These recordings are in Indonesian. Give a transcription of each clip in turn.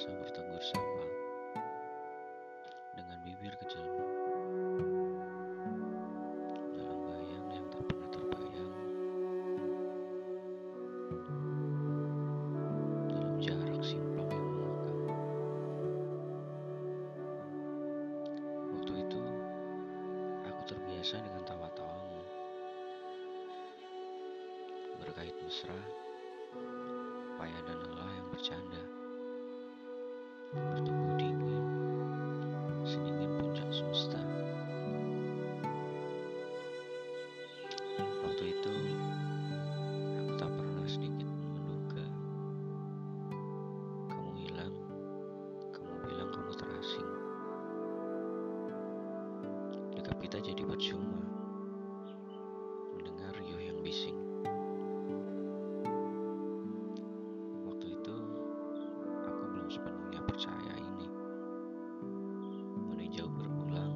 terbiasa bertegur sapa dengan bibir kecilmu. Dalam bayang yang tak pernah terbayang, dalam jarak simpang yang mengekang. Waktu itu, aku terbiasa dengan tawa-tawamu. Berkait mesra, payah dan lelah yang bercanda. Bertubuh dingin, sedingin puncak semesta. Waktu itu, aku tak pernah sedikit menduga. Kamu hilang, kamu bilang kamu terasing. Dekap kita jadi percuma percaya ini. Meninjau berulang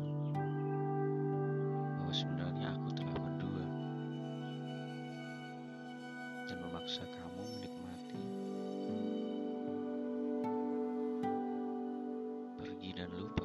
bahwa sebenarnya aku telah berdua dan memaksa kamu menikmati pergi dan lupa.